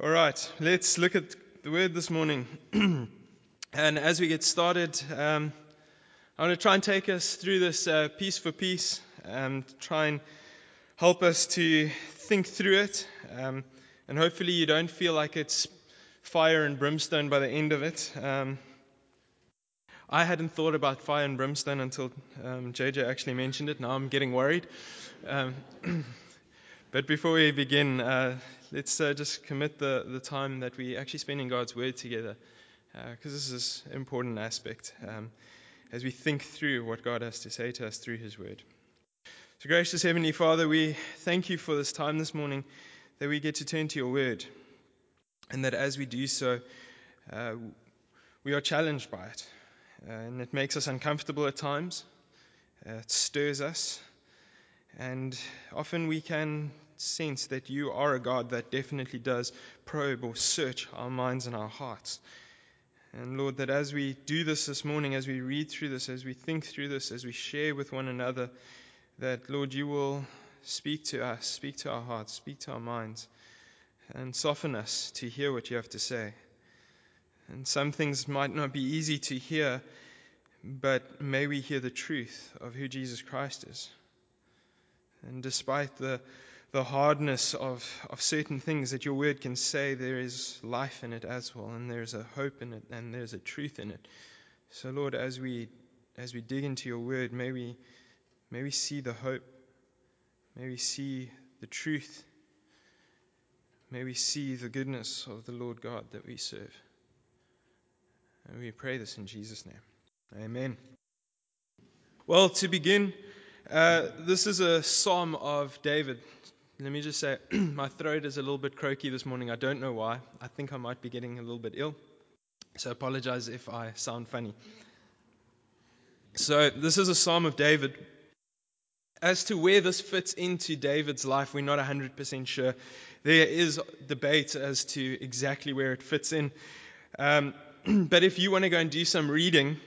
All right, let's look at the word this morning. and as we get started, um, I want to try and take us through this uh, piece for piece and try and help us to think through it. Um, and hopefully, you don't feel like it's fire and brimstone by the end of it. Um, I hadn't thought about fire and brimstone until JJ um, actually mentioned it. Now I'm getting worried. Um, but before we begin, uh, let's uh, just commit the, the time that we actually spend in God's Word together, because uh, this is an important aspect um, as we think through what God has to say to us through His Word. So, gracious Heavenly Father, we thank you for this time this morning that we get to turn to your Word, and that as we do so, uh, we are challenged by it. Uh, and it makes us uncomfortable at times, uh, it stirs us, and often we can sense that you are a God that definitely does probe or search our minds and our hearts. And Lord, that as we do this this morning, as we read through this, as we think through this, as we share with one another, that Lord, you will speak to us, speak to our hearts, speak to our minds, and soften us to hear what you have to say. And some things might not be easy to hear, but may we hear the truth of who Jesus Christ is. And despite the the hardness of, of certain things that your word can say, there is life in it as well, and there's a hope in it, and there's a truth in it. So, Lord, as we as we dig into your word, may we may we see the hope, may we see the truth, may we see the goodness of the Lord God that we serve. And we pray this in Jesus' name. Amen. Well, to begin, uh, this is a psalm of David. Let me just say, my throat is a little bit croaky this morning. I don't know why. I think I might be getting a little bit ill. So apologize if I sound funny. So, this is a Psalm of David. As to where this fits into David's life, we're not 100% sure. There is debate as to exactly where it fits in. Um, but if you want to go and do some reading,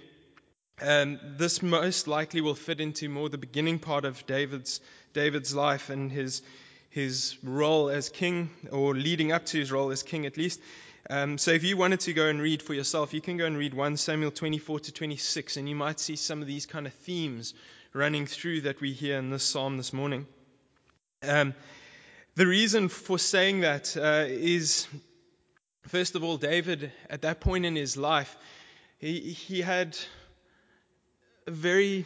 um, this most likely will fit into more the beginning part of David's David's life and his his role as king, or leading up to his role as king at least. Um, so if you wanted to go and read for yourself, you can go and read 1 Samuel 24 to 26, and you might see some of these kind of themes running through that we hear in this psalm this morning. Um, the reason for saying that uh, is, first of all, David, at that point in his life, he, he had a very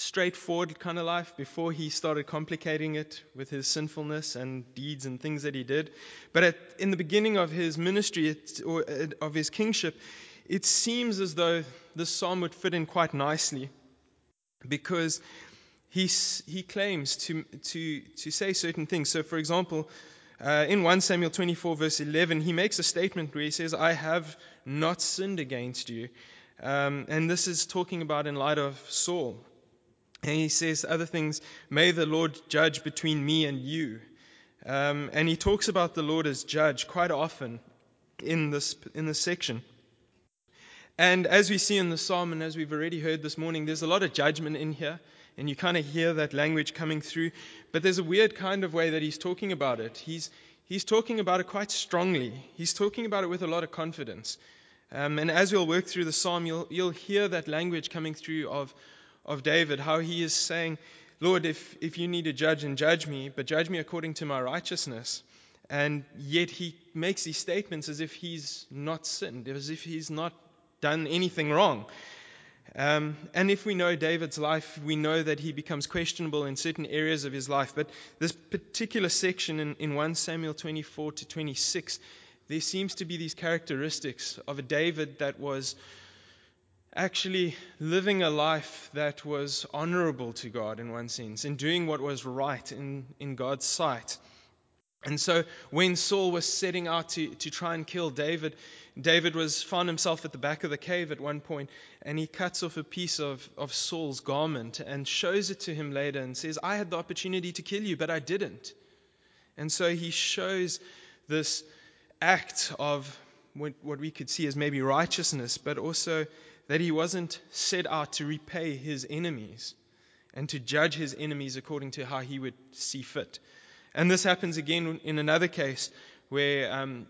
straightforward kind of life before he started complicating it with his sinfulness and deeds and things that he did. But at, in the beginning of his ministry it, or uh, of his kingship, it seems as though this psalm would fit in quite nicely because he, he claims to, to, to say certain things. So, for example, uh, in 1 Samuel 24, verse 11, he makes a statement where he says, I have not sinned against you. Um, and this is talking about in light of Saul. And he says other things, may the Lord judge between me and you. Um, and he talks about the Lord as judge quite often in this, in this section. And as we see in the psalm, and as we've already heard this morning, there's a lot of judgment in here, and you kind of hear that language coming through. But there's a weird kind of way that he's talking about it. He's, he's talking about it quite strongly, he's talking about it with a lot of confidence. Um, and as we'll work through the psalm, you'll, you'll hear that language coming through of, of David, how he is saying, Lord, if, if you need to judge and judge me, but judge me according to my righteousness. And yet he makes these statements as if he's not sinned, as if he's not done anything wrong. Um, and if we know David's life, we know that he becomes questionable in certain areas of his life. But this particular section in, in 1 Samuel 24 to 26, there seems to be these characteristics of a David that was actually living a life that was honorable to God in one sense, in doing what was right in, in God's sight. And so when Saul was setting out to, to try and kill David, David was found himself at the back of the cave at one point, and he cuts off a piece of, of Saul's garment and shows it to him later and says, I had the opportunity to kill you, but I didn't. And so he shows this act of what, what we could see as maybe righteousness, but also that he wasn't set out to repay his enemies and to judge his enemies according to how he would see fit. And this happens again in another case where um,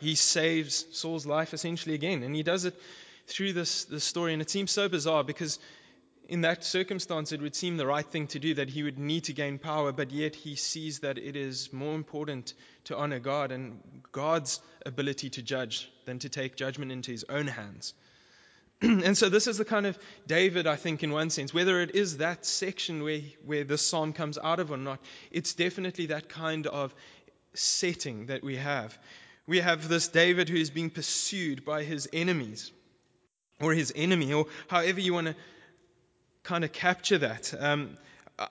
he saves Saul's life essentially again. And he does it through this, this story. And it seems so bizarre because in that circumstance, it would seem the right thing to do that he would need to gain power, but yet he sees that it is more important to honor God and God's ability to judge than to take judgment into his own hands. and so, this is the kind of David, I think, in one sense. Whether it is that section where, where this psalm comes out of or not, it's definitely that kind of setting that we have. We have this David who is being pursued by his enemies, or his enemy, or however you want to kind of capture that. Um,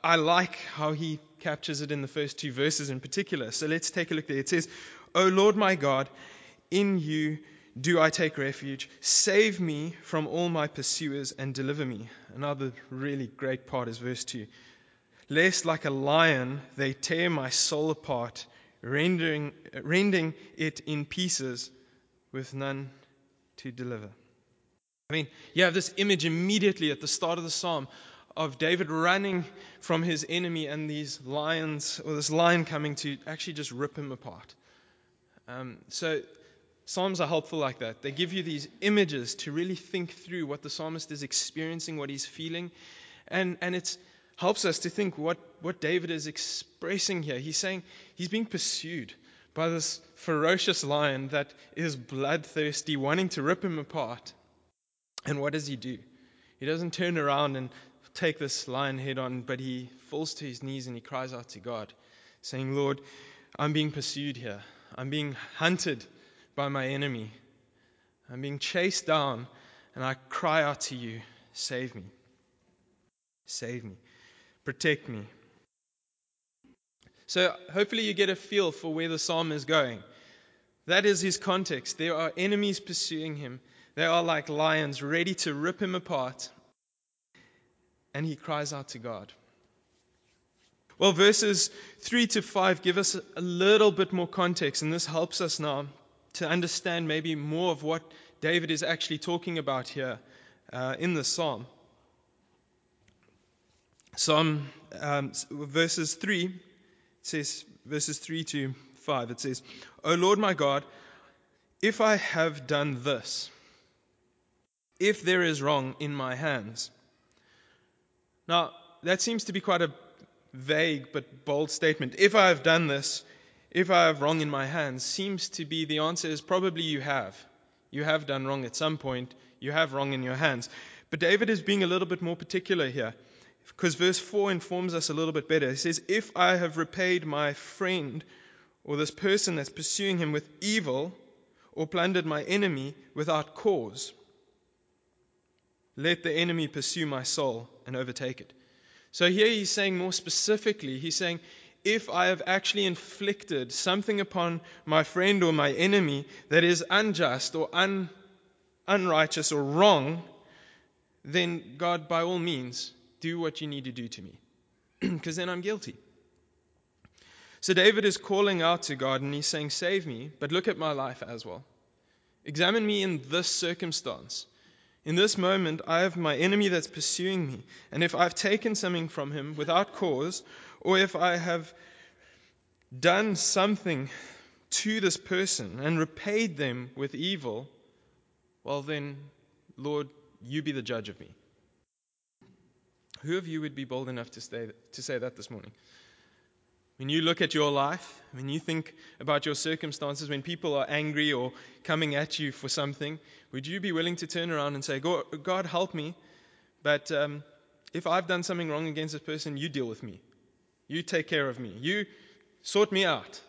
I like how he captures it in the first two verses in particular. So let's take a look there. It says, O Lord my God, in you do I take refuge. Save me from all my pursuers and deliver me. Another really great part is verse 2. Lest like a lion they tear my soul apart, rendering, rending it in pieces with none to deliver. I mean, you have this image immediately at the start of the psalm of David running from his enemy and these lions, or this lion coming to actually just rip him apart. Um, so, Psalms are helpful like that. They give you these images to really think through what the psalmist is experiencing, what he's feeling, and, and it helps us to think what, what David is expressing here. He's saying he's being pursued by this ferocious lion that is bloodthirsty, wanting to rip him apart. And what does he do? He doesn't turn around and take this lion head on, but he falls to his knees and he cries out to God, saying, Lord, I'm being pursued here. I'm being hunted by my enemy. I'm being chased down, and I cry out to you, save me. Save me. Protect me. So, hopefully, you get a feel for where the psalm is going. That is his context. There are enemies pursuing him. They are like lions ready to rip him apart. And he cries out to God. Well, verses 3 to 5 give us a little bit more context, and this helps us now to understand maybe more of what David is actually talking about here uh, in the psalm. Psalm um, verses 3 says, verses 3 to 5, it says, O Lord my God, if I have done this, if there is wrong in my hands. Now, that seems to be quite a vague but bold statement. If I have done this, if I have wrong in my hands, seems to be the answer is probably you have. You have done wrong at some point. You have wrong in your hands. But David is being a little bit more particular here because verse 4 informs us a little bit better. He says, If I have repaid my friend or this person that's pursuing him with evil or plundered my enemy without cause, let the enemy pursue my soul and overtake it. So here he's saying more specifically, he's saying, if I have actually inflicted something upon my friend or my enemy that is unjust or un, unrighteous or wrong, then God, by all means, do what you need to do to me, because then I'm guilty. So David is calling out to God and he's saying, Save me, but look at my life as well. Examine me in this circumstance. In this moment, I have my enemy that's pursuing me. And if I've taken something from him without cause, or if I have done something to this person and repaid them with evil, well, then, Lord, you be the judge of me. Who of you would be bold enough to, stay, to say that this morning? When you look at your life, when you think about your circumstances, when people are angry or coming at you for something, would you be willing to turn around and say, God, help me, but um, if I've done something wrong against this person, you deal with me. You take care of me. You sort me out.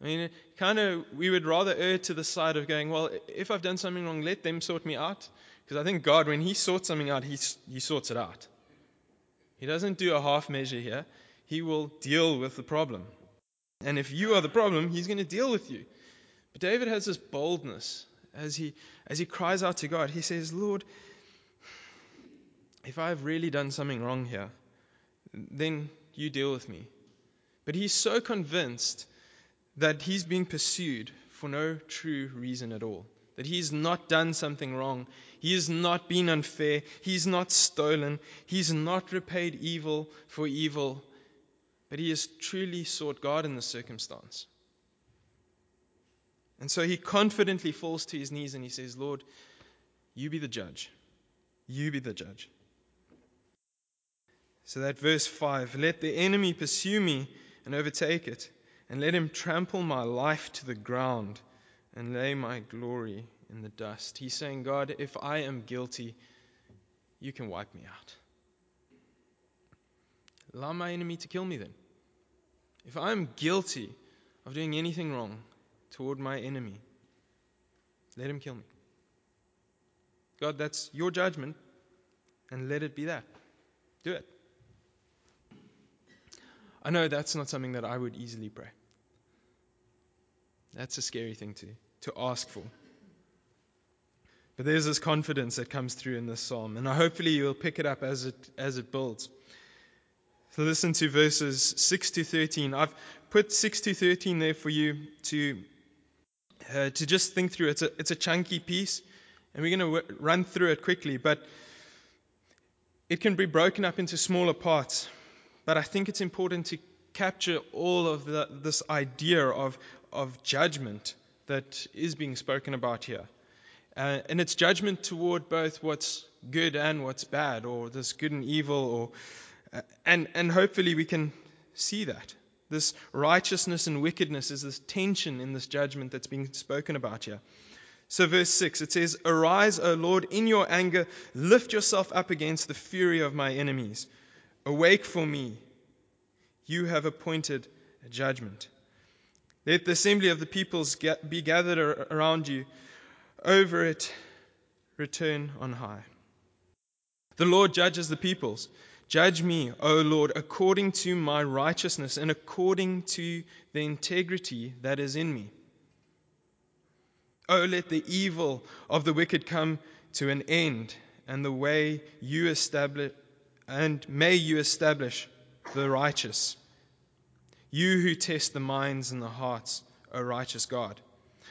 I mean, kind of, we would rather err to the side of going, well, if I've done something wrong, let them sort me out. Because I think God, when He sorts something out, he, he sorts it out. He doesn't do a half measure here. He will deal with the problem. And if you are the problem, He's going to deal with you. But David has this boldness as he, as he cries out to God. He says, Lord, if I've really done something wrong here, then you deal with me. But he's so convinced that he's being pursued for no true reason at all. That he's not done something wrong. He has not been unfair. He's not stolen. He's not repaid evil for evil but he has truly sought God in this circumstance. And so he confidently falls to his knees and he says, Lord, you be the judge. You be the judge. So that verse 5 let the enemy pursue me and overtake it, and let him trample my life to the ground and lay my glory in the dust. He's saying, God, if I am guilty, you can wipe me out. Allow my enemy to kill me then. If I'm guilty of doing anything wrong toward my enemy, let him kill me. God, that's your judgment, and let it be that. Do it. I know that's not something that I would easily pray. That's a scary thing to, to ask for. But there's this confidence that comes through in this psalm, and hopefully you'll pick it up as it, as it builds. So listen to verses 6 to 13. I've put 6 to 13 there for you to, uh, to just think through. It's a, it's a chunky piece, and we're going to w- run through it quickly, but it can be broken up into smaller parts. But I think it's important to capture all of the, this idea of, of judgment that is being spoken about here. Uh, and it's judgment toward both what's good and what's bad, or this good and evil, or and and hopefully we can see that this righteousness and wickedness is this tension in this judgment that's being spoken about here. So, verse 6, it says, Arise, O Lord, in your anger, lift yourself up against the fury of my enemies. Awake for me, you have appointed a judgment. Let the assembly of the peoples get, be gathered around you. Over it, return on high. The Lord judges the peoples. Judge me, O Lord, according to my righteousness and according to the integrity that is in me. Oh, let the evil of the wicked come to an end, and the way you establish, and may you establish the righteous. You who test the minds and the hearts, O righteous God.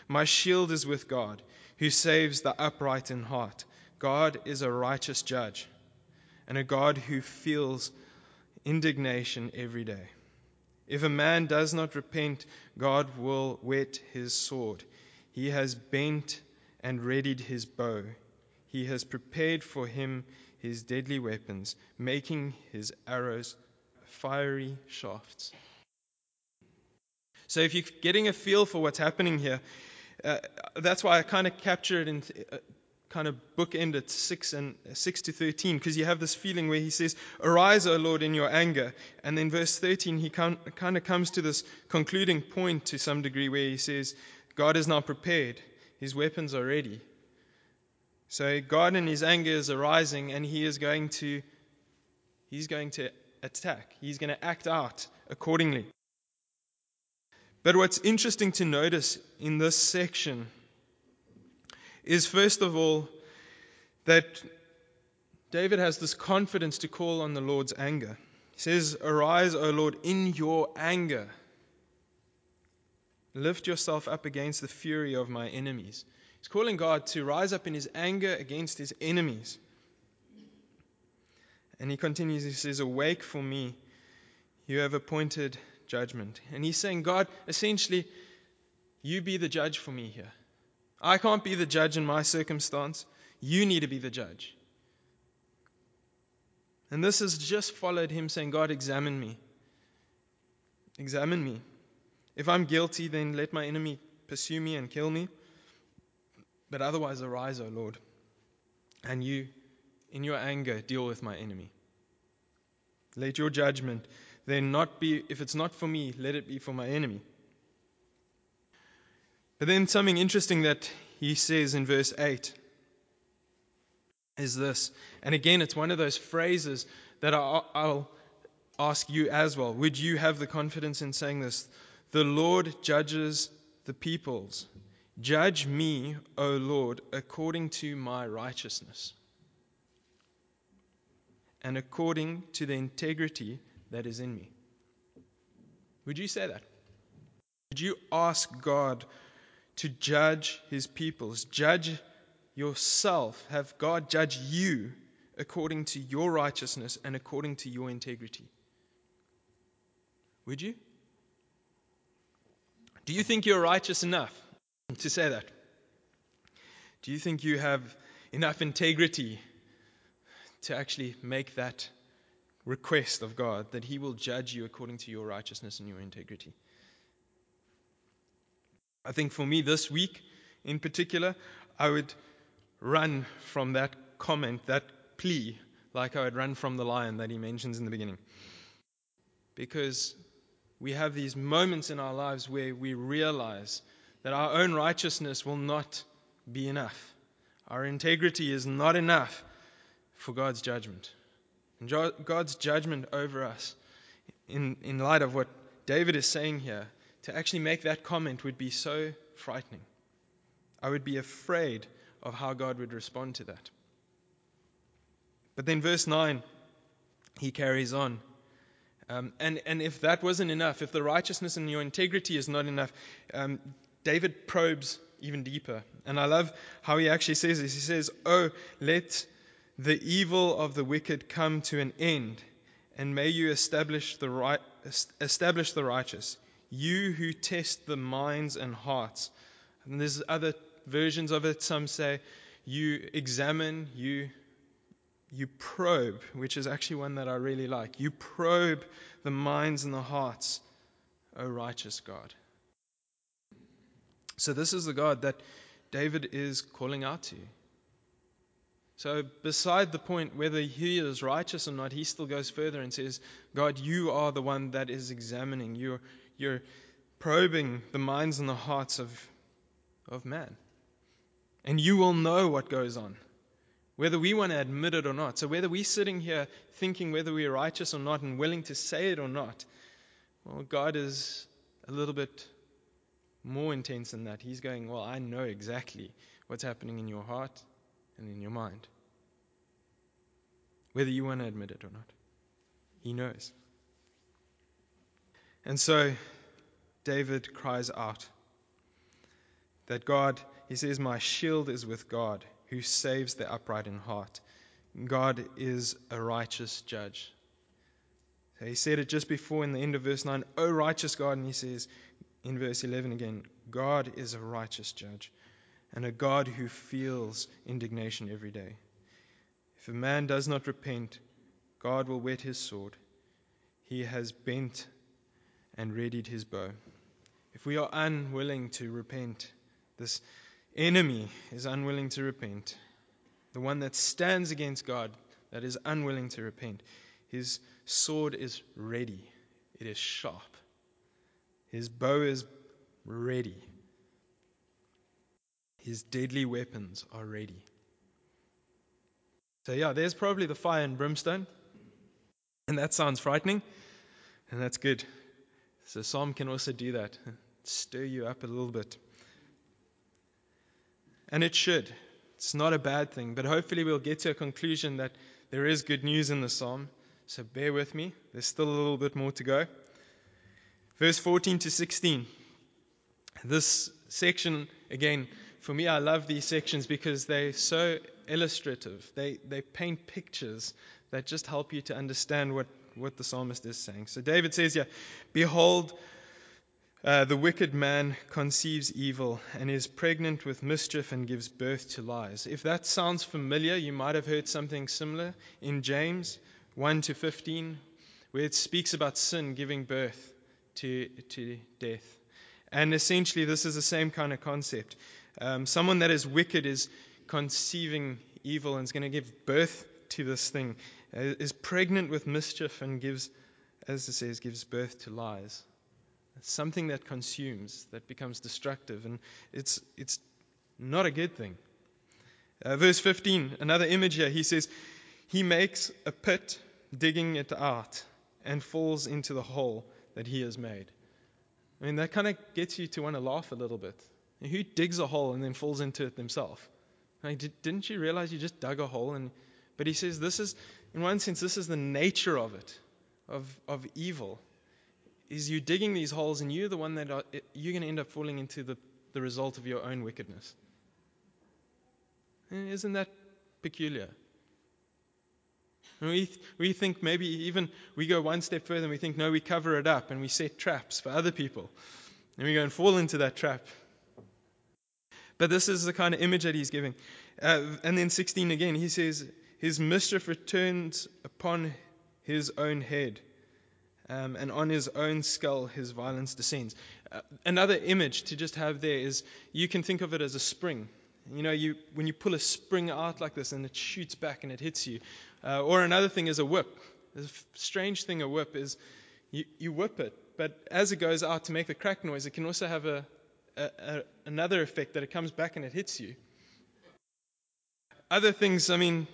My shield is with God, who saves the upright in heart. God is a righteous judge, and a God who feels indignation every day. If a man does not repent, God will whet his sword. He has bent and readied his bow. He has prepared for him his deadly weapons, making his arrows fiery shafts. So, if you're getting a feel for what's happening here, uh, that's why I kind of capture it in kind of bookend at 6 and 6 to 13 because you have this feeling where he says arise o lord in your anger and then verse 13 he kind of comes to this concluding point to some degree where he says god is now prepared his weapons are ready so god in his anger is arising and he is going to he's going to attack. He's going to act out accordingly. But what's interesting to notice in this section is, first of all, that David has this confidence to call on the Lord's anger. He says, Arise, O Lord, in your anger. Lift yourself up against the fury of my enemies. He's calling God to rise up in his anger against his enemies. And he continues, he says, Awake for me, you have appointed judgment. And he's saying, God, essentially, you be the judge for me here. I can't be the judge in my circumstance. You need to be the judge. And this has just followed him saying, God, examine me. Examine me. If I'm guilty, then let my enemy pursue me and kill me. But otherwise, arise, O Lord, and you in your anger, deal with my enemy. Let your judgment then not be, if it's not for me, let it be for my enemy. But then something interesting that he says in verse 8 is this. And again, it's one of those phrases that I'll ask you as well. Would you have the confidence in saying this? The Lord judges the peoples. Judge me, O Lord, according to my righteousness and according to the integrity that is in me. Would you say that? Would you ask God to judge his peoples, judge yourself, have God judge you according to your righteousness and according to your integrity? Would you? Do you think you're righteous enough to say that? Do you think you have enough integrity to actually make that request of God that He will judge you according to your righteousness and your integrity? I think for me this week in particular, I would run from that comment, that plea, like I would run from the lion that he mentions in the beginning. Because we have these moments in our lives where we realize that our own righteousness will not be enough. Our integrity is not enough for God's judgment. And God's judgment over us, in, in light of what David is saying here, to actually make that comment would be so frightening. I would be afraid of how God would respond to that. But then, verse 9, he carries on. Um, and, and if that wasn't enough, if the righteousness and your integrity is not enough, um, David probes even deeper. And I love how he actually says this. He says, Oh, let the evil of the wicked come to an end, and may you establish the, right, establish the righteous, you who test the minds and hearts. And there's other versions of it. Some say you examine, you you probe, which is actually one that I really like. You probe the minds and the hearts, O righteous God. So, this is the God that David is calling out to. So, beside the point whether he is righteous or not, he still goes further and says, God, you are the one that is examining. You're, you're probing the minds and the hearts of, of man. And you will know what goes on whether we want to admit it or not. So, whether we're sitting here thinking whether we're righteous or not and willing to say it or not, well, God is a little bit more intense than that. He's going, Well, I know exactly what's happening in your heart and in your mind. Whether you want to admit it or not, He knows. And so, David cries out that God, he says, My shield is with God who saves the upright in heart. God is a righteous judge. So he said it just before in the end of verse 9, O righteous God, and he says in verse 11 again, God is a righteous judge and a God who feels indignation every day. If a man does not repent, God will whet his sword. He has bent and readied his bow. If we are unwilling to repent, this enemy is unwilling to repent, the one that stands against God that is unwilling to repent, his sword is ready, it is sharp, his bow is ready, his deadly weapons are ready. So, yeah, there's probably the fire and brimstone, and that sounds frightening, and that's good. So, Psalm can also do that, stir you up a little bit. And it should. It's not a bad thing, but hopefully we'll get to a conclusion that there is good news in the psalm. So bear with me. There's still a little bit more to go. Verse 14 to 16. This section, again, for me, I love these sections because they're so illustrative. They, they paint pictures that just help you to understand what, what the psalmist is saying. So David says Yeah, Behold, uh, the wicked man conceives evil and is pregnant with mischief and gives birth to lies. If that sounds familiar, you might have heard something similar in James 1 to 15, where it speaks about sin giving birth to, to death. And essentially, this is the same kind of concept. Um, someone that is wicked is conceiving evil and is going to give birth to this thing, is pregnant with mischief and gives, as it says, gives birth to lies It's something that consumes, that becomes destructive, and it's, it's not a good thing. Uh, verse 15, another image here, he says, He makes a pit, digging it out, and falls into the hole that he has made. I mean, that kind of gets you to want to laugh a little bit. Who digs a hole and then falls into it themselves? Did, didn't you realize you just dug a hole? And, but he says, this is, in one sense, this is the nature of it, of, of evil is you digging these holes and you're the one that are, you're going to end up falling into the, the result of your own wickedness. Isn't that peculiar? We, we think maybe even we go one step further and we think, no, we cover it up and we set traps for other people. And we go and fall into that trap. But this is the kind of image that he's giving. Uh, and then 16 again, he says, His mischief returns upon his own head, um, and on his own skull his violence descends. Uh, another image to just have there is you can think of it as a spring. You know, you, when you pull a spring out like this and it shoots back and it hits you. Uh, or another thing is a whip. The strange thing a whip is you, you whip it, but as it goes out to make the crack noise, it can also have a, a, a, another effect that it comes back and it hits you. Other things, I mean,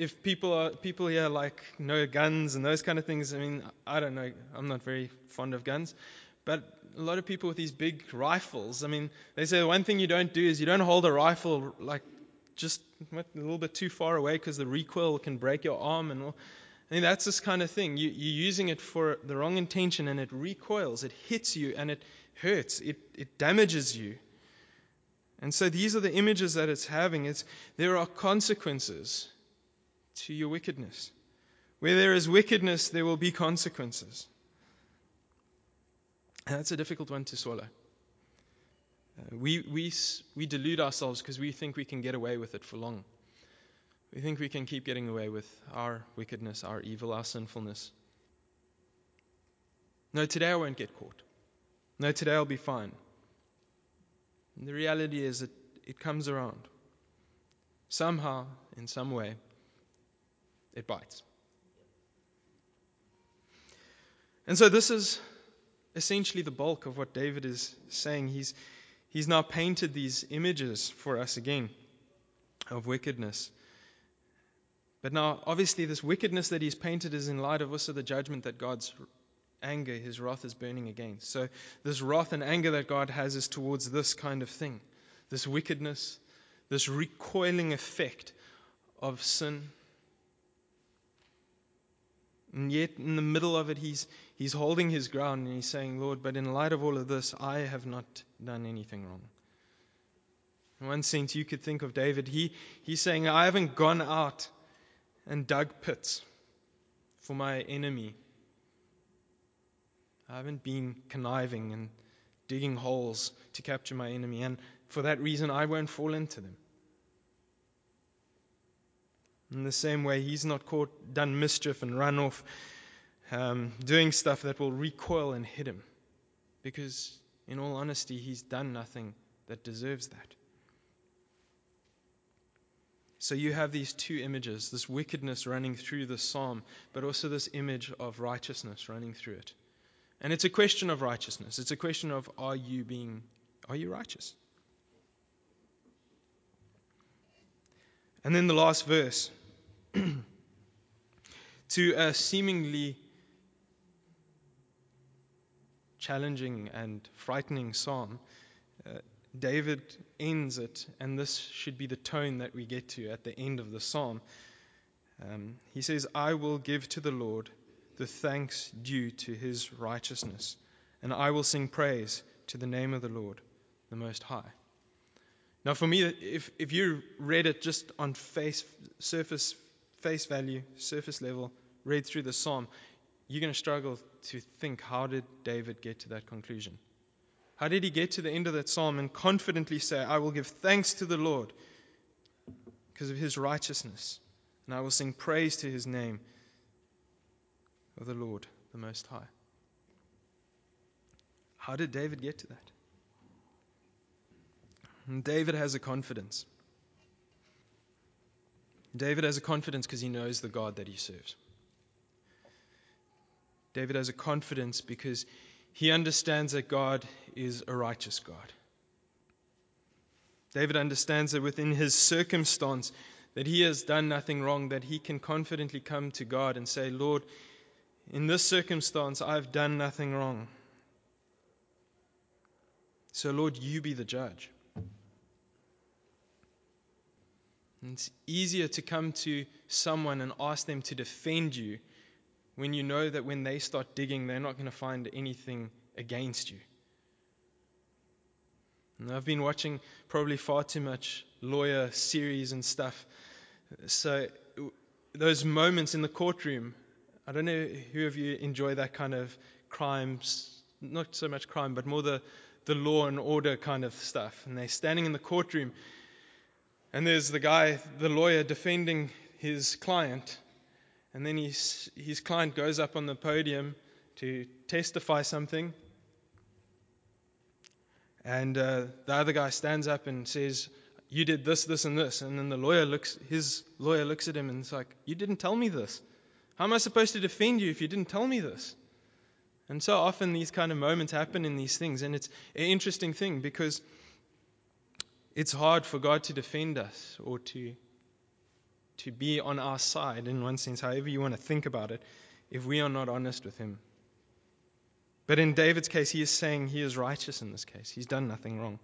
if people are people here like know guns and those kind of things, I mean, I don't know. I'm not very fond of guns, but a lot of people with these big rifles. I mean, they say the one thing you don't do is you don't hold a rifle like just a little bit too far away because the recoil can break your arm and all. I mean, that's this kind of thing. You, you're using it for the wrong intention and it recoils, it hits you and it hurts, it, it damages you. And so these are the images that it's having. It's, there are consequences to your wickedness. Where there is wickedness, there will be consequences. And that's a difficult one to swallow. Uh, we, we, we delude ourselves because we think we can get away with it for long. We think we can keep getting away with our wickedness, our evil, our sinfulness. No, today I won't get caught. No, today I'll be fine. And the reality is that it comes around. Somehow, in some way, it bites. And so this is essentially the bulk of what David is saying. He's, he's now painted these images for us again of wickedness. But now, obviously, this wickedness that he's painted is in light of also the judgment that God's anger, his wrath, is burning against. So, this wrath and anger that God has is towards this kind of thing this wickedness, this recoiling effect of sin and yet, in the middle of it, he's, he's holding his ground and he's saying, Lord, but in light of all of this, I have not done anything wrong. In one sense, you could think of David. He, he's saying, I haven't gone out and dug pits for my enemy. I haven't been conniving and digging holes to capture my enemy. And for that reason, I won't fall into them. In the same way, he's not caught, done mischief, and run off um, doing stuff that will recoil and hit him. Because, in all honesty, he's done nothing that deserves that. So you have these two images this wickedness running through the psalm, but also this image of righteousness running through it. And it's a question of righteousness. It's a question of are you being, are you righteous? And then the last verse to a seemingly challenging and frightening psalm, uh, David ends it, and this should be the tone that we get to at the end of the psalm. Um, he says, I will give to the Lord the thanks due to his righteousness, and I will sing praise to the name of the Lord, the Most High. Now, for me, if, if you read it just on face, surface face value, surface level, read through the psalm, you're going to struggle to think how did David get to that conclusion? How did he get to the end of that psalm and confidently say, I will give thanks to the Lord because of his righteousness, and I will sing praise to his name of the Lord, the Most High? How did David get to that? And David has a confidence. David has a confidence because he knows the God that he serves. David has a confidence because he understands that God is a righteous God. David understands that within his circumstance, that he has done nothing wrong, that he can confidently come to God and say, Lord, in this circumstance, I've done nothing wrong. So, Lord, you be the judge. And it's easier to come to someone and ask them to defend you when you know that when they start digging, they're not going to find anything against you. And I've been watching probably far too much lawyer series and stuff. So those moments in the courtroom. I don't know who of you enjoy that kind of crimes, not so much crime, but more the, the law and order kind of stuff. And they're standing in the courtroom, and there's the guy, the lawyer, defending his client. And then his, his client goes up on the podium to testify something. And uh, the other guy stands up and says, You did this, this, and this. And then the lawyer looks, his lawyer looks at him and it's like, You didn't tell me this. How am I supposed to defend you if you didn't tell me this? And so often these kind of moments happen in these things. And it's an interesting thing because it's hard for God to defend us or to, to be on our side, in one sense, however you want to think about it, if we are not honest with Him. But in David's case, he is saying he is righteous in this case. He's done nothing wrong.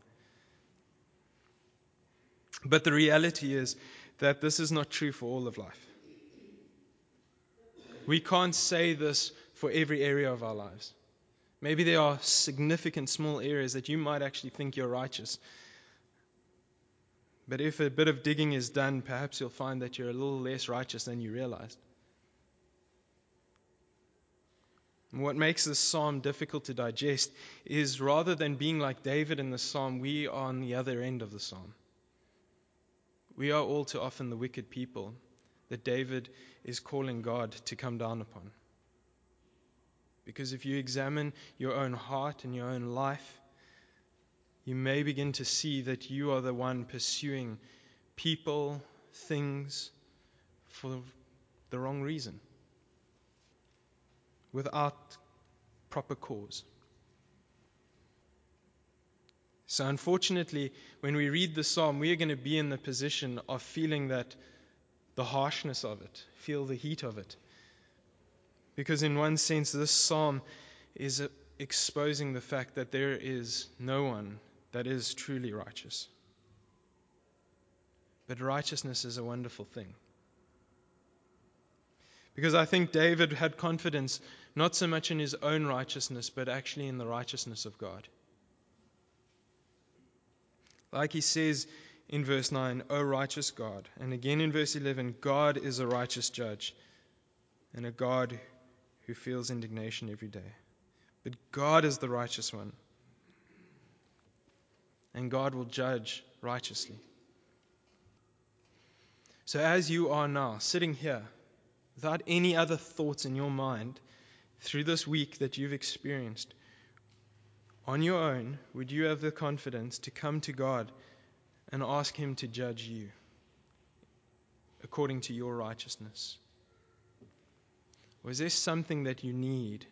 But the reality is that this is not true for all of life. We can't say this for every area of our lives. Maybe there are significant small areas that you might actually think you're righteous. But if a bit of digging is done, perhaps you'll find that you're a little less righteous than you realized. And what makes this psalm difficult to digest is rather than being like David in the psalm, we are on the other end of the psalm. We are all too often the wicked people that David is calling God to come down upon. Because if you examine your own heart and your own life, you may begin to see that you are the one pursuing people, things for the wrong reason without proper cause. So, unfortunately, when we read the psalm, we are going to be in the position of feeling that the harshness of it, feel the heat of it. Because, in one sense, this psalm is uh, exposing the fact that there is no one that is truly righteous. But righteousness is a wonderful thing. Because I think David had confidence not so much in his own righteousness, but actually in the righteousness of God. Like he says in verse 9, O righteous God. And again in verse 11, God is a righteous judge and a God who feels indignation every day. But God is the righteous one. And God will judge righteously. So as you are now, sitting here, without any other thoughts in your mind through this week that you've experienced, on your own, would you have the confidence to come to God and ask Him to judge you according to your righteousness? Or is there something that you need?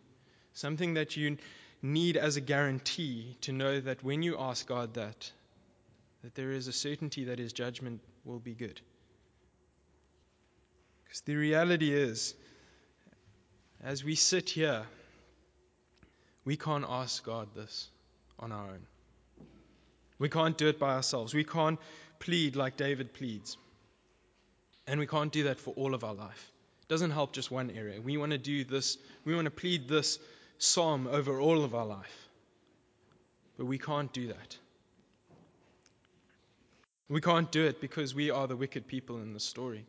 Something that you need as a guarantee to know that when you ask God that, that there is a certainty that His judgment will be good? Because the reality is, as we sit here, we can't ask God this on our own. We can't do it by ourselves. We can't plead like David pleads. And we can't do that for all of our life. It doesn't help just one area. We want to do this, we want to plead this psalm over all of our life. But we can't do that. We can't do it because we are the wicked people in the story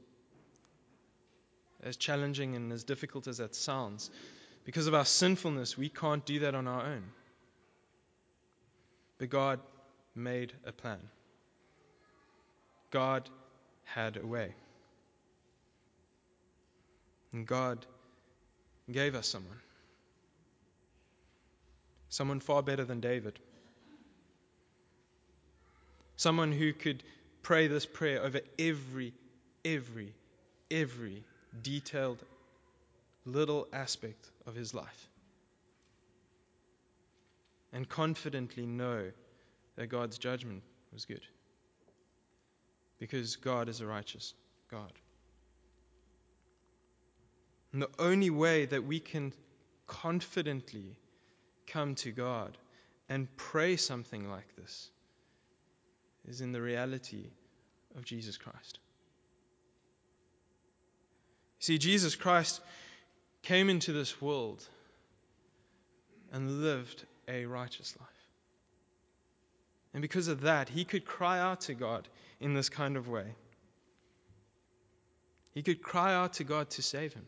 as challenging and as difficult as that sounds, because of our sinfulness, we can't do that on our own. But God made a plan. God had a way. And God gave us someone. Someone far better than David. Someone who could pray this prayer over every, every, every detailed little aspect of his life and confidently know that God's judgment was good because God is a righteous God. And the only way that we can confidently come to God and pray something like this is in the reality of Jesus Christ. See, Jesus Christ came into this world and lived a righteous life. And because of that, he could cry out to God in this kind of way. He could cry out to God to save him.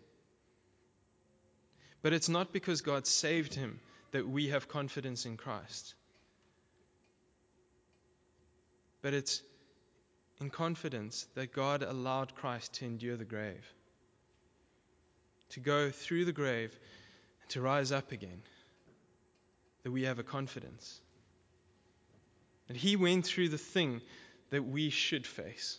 But it's not because God saved him that we have confidence in Christ. But it's in confidence that God allowed Christ to endure the grave, to go through the grave, and to rise up again, that we have a confidence. That He went through the thing that we should face.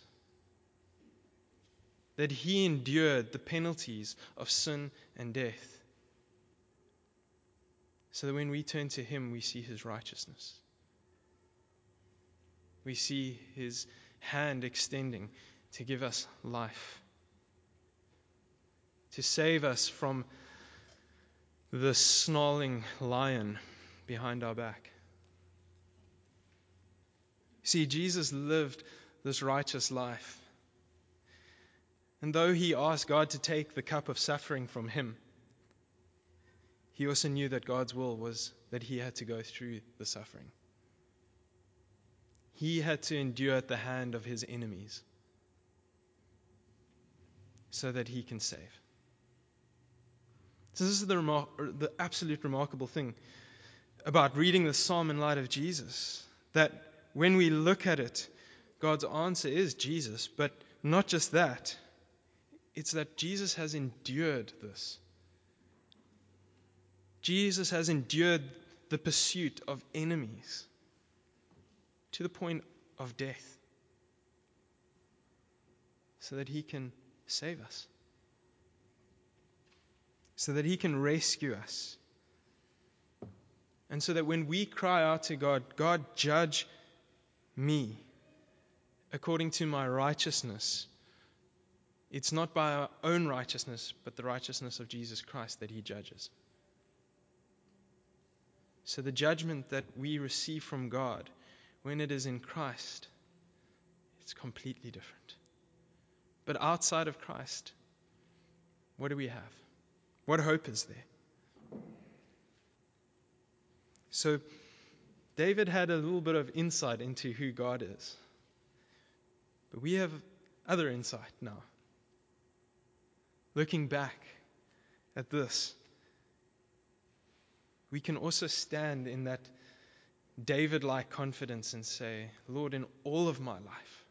That He endured the penalties of sin and death. So that when we turn to Him, we see His righteousness. We see His hand extending to give us life, to save us from the snarling lion behind our back. See, Jesus lived this righteous life. And though he asked God to take the cup of suffering from him, he also knew that God's will was that he had to go through the suffering. He had to endure at the hand of his enemies so that he can save. So, this is the, remar- the absolute remarkable thing about reading the psalm in light of Jesus. That when we look at it, God's answer is Jesus, but not just that. It's that Jesus has endured this. Jesus has endured the pursuit of enemies to the point of death so that he can save us, so that he can rescue us. And so that when we cry out to God, God, judge me according to my righteousness, it's not by our own righteousness, but the righteousness of Jesus Christ that he judges. So the judgment that we receive from God when it is in Christ, it's completely different. But outside of Christ, what do we have? What hope is there? So, David had a little bit of insight into who God is. But we have other insight now. Looking back at this, we can also stand in that David like confidence and say, Lord, in all of my life,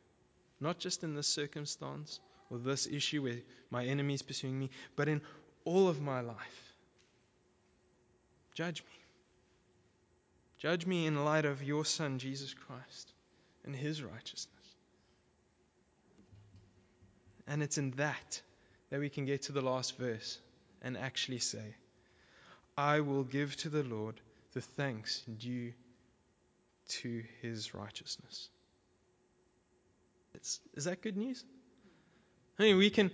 not just in this circumstance or this issue where my enemy is pursuing me, but in all of my life, judge me. Judge me in light of your Son, Jesus Christ, and his righteousness. And it's in that that we can get to the last verse and actually say, I will give to the Lord the thanks due to his righteousness. It's, is that good news? I mean, we can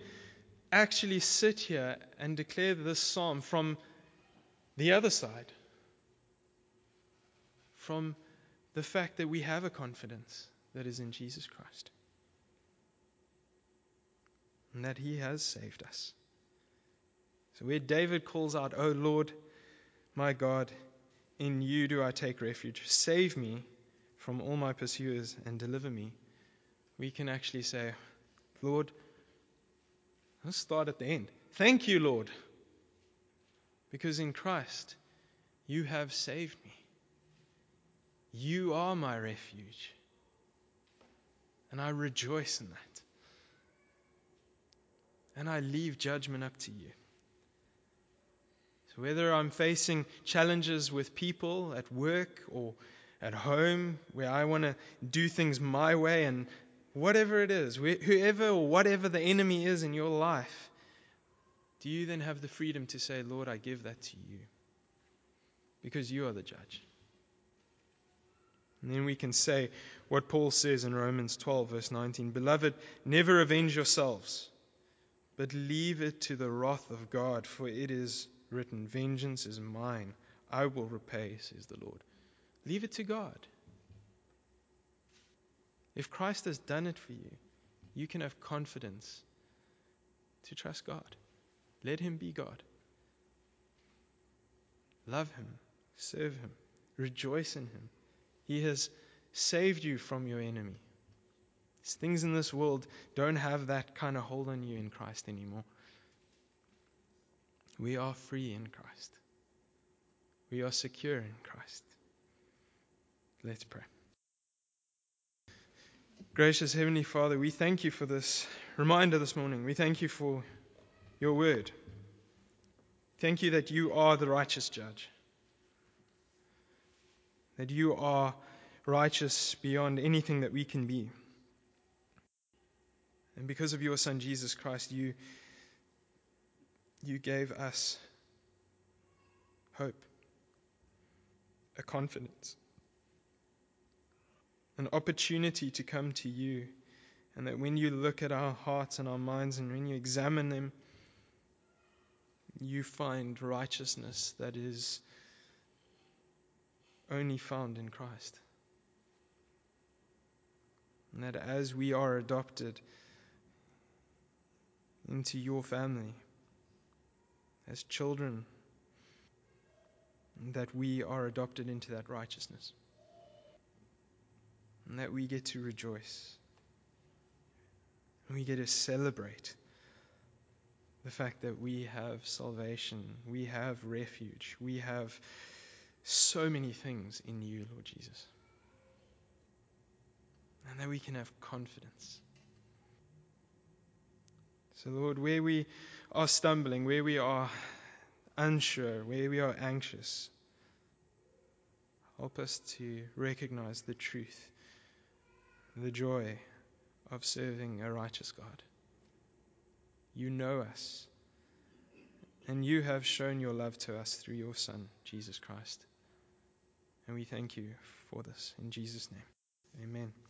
actually sit here and declare this psalm from the other side, from the fact that we have a confidence that is in Jesus Christ and that he has saved us. So, where David calls out, O Lord, my God, in you do I take refuge. Save me from all my pursuers and deliver me. We can actually say, Lord, let's start at the end. Thank you, Lord, because in Christ you have saved me. You are my refuge. And I rejoice in that. And I leave judgment up to you. Whether I'm facing challenges with people at work or at home where I want to do things my way, and whatever it is, whoever or whatever the enemy is in your life, do you then have the freedom to say, Lord, I give that to you? Because you are the judge. And then we can say what Paul says in Romans 12, verse 19 Beloved, never avenge yourselves, but leave it to the wrath of God, for it is written, Vengeance is mine, I will repay, says the Lord. Leave it to God. If Christ has done it for you, you can have confidence to trust God. Let Him be God. Love Him, serve Him, rejoice in Him. He has saved you from your enemy Things in this world don't have that kind of hold on you in Christ anymore. We are free in Christ. We are secure in Christ. Let's pray. Gracious Heavenly Father, we thank you for this reminder this morning. We thank you for your word. Thank you that you are the righteous judge, that you are righteous beyond anything that we can be. And because of your Son, Jesus Christ, you, you gave us hope, a confidence, an opportunity to come to you. And that when you look at our hearts and our minds and when you examine them, you find righteousness that is only found in Christ. And that as we are adopted into your family as children, that we are adopted into that righteousness. And that we get to rejoice. And we get to celebrate the fact that we have salvation, we have refuge, we have so many things in you, Lord Jesus. And that we can have confidence. So, Lord, where we are stumbling, where we are unsure, where we are anxious, help us to recognize the truth, the joy of serving a righteous God. You know us. And you have shown your love to us through your Son, Jesus Christ. And we thank you for this. In Jesus' name, amen.